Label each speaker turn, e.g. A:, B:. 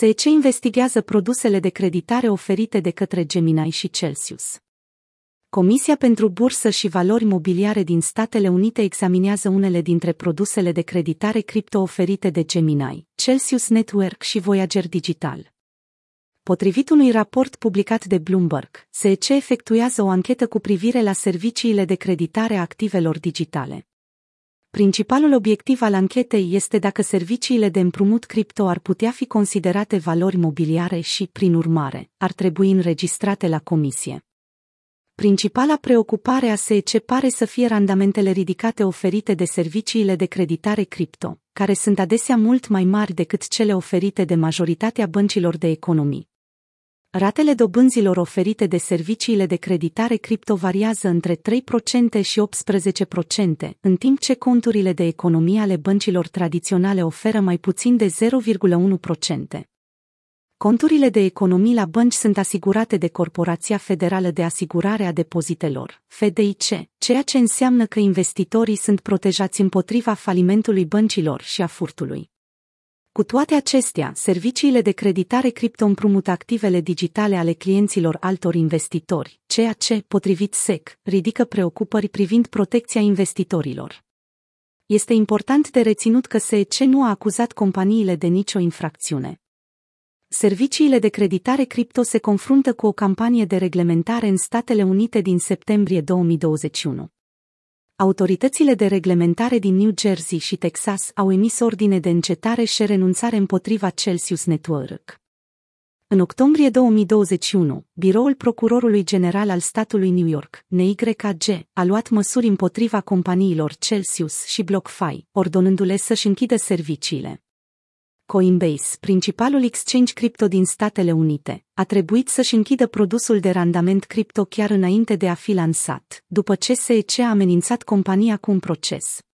A: SEC investigează produsele de creditare oferite de către Gemini și Celsius. Comisia pentru Bursă și Valori Mobiliare din Statele Unite examinează unele dintre produsele de creditare cripto oferite de Gemini, Celsius Network și Voyager Digital. Potrivit unui raport publicat de Bloomberg, SEC efectuează o anchetă cu privire la serviciile de creditare a activelor digitale. Principalul obiectiv al anchetei este dacă serviciile de împrumut cripto ar putea fi considerate valori mobiliare și, prin urmare, ar trebui înregistrate la comisie. Principala preocupare a SEC pare să fie randamentele ridicate oferite de serviciile de creditare cripto, care sunt adesea mult mai mari decât cele oferite de majoritatea băncilor de economii. Ratele dobânzilor oferite de serviciile de creditare cripto variază între 3% și 18%, în timp ce conturile de economie ale băncilor tradiționale oferă mai puțin de 0,1%. Conturile de economii la bănci sunt asigurate de Corporația Federală de Asigurare a Depozitelor, FDIC, ceea ce înseamnă că investitorii sunt protejați împotriva falimentului băncilor și a furtului. Cu toate acestea, serviciile de creditare cripto împrumut activele digitale ale clienților altor investitori, ceea ce, potrivit SEC, ridică preocupări privind protecția investitorilor. Este important de reținut că SEC nu a acuzat companiile de nicio infracțiune. Serviciile de creditare cripto se confruntă cu o campanie de reglementare în Statele Unite din septembrie 2021. Autoritățile de reglementare din New Jersey și Texas au emis ordine de încetare și renunțare împotriva Celsius Network. În octombrie 2021, biroul procurorului general al statului New York, NYKG, a luat măsuri împotriva companiilor Celsius și BlockFi, ordonându-le să-și închidă serviciile. Coinbase, principalul exchange cripto din Statele Unite, a trebuit să-și închidă produsul de randament cripto chiar înainte de a fi lansat, după ce SEC a amenințat compania cu un proces.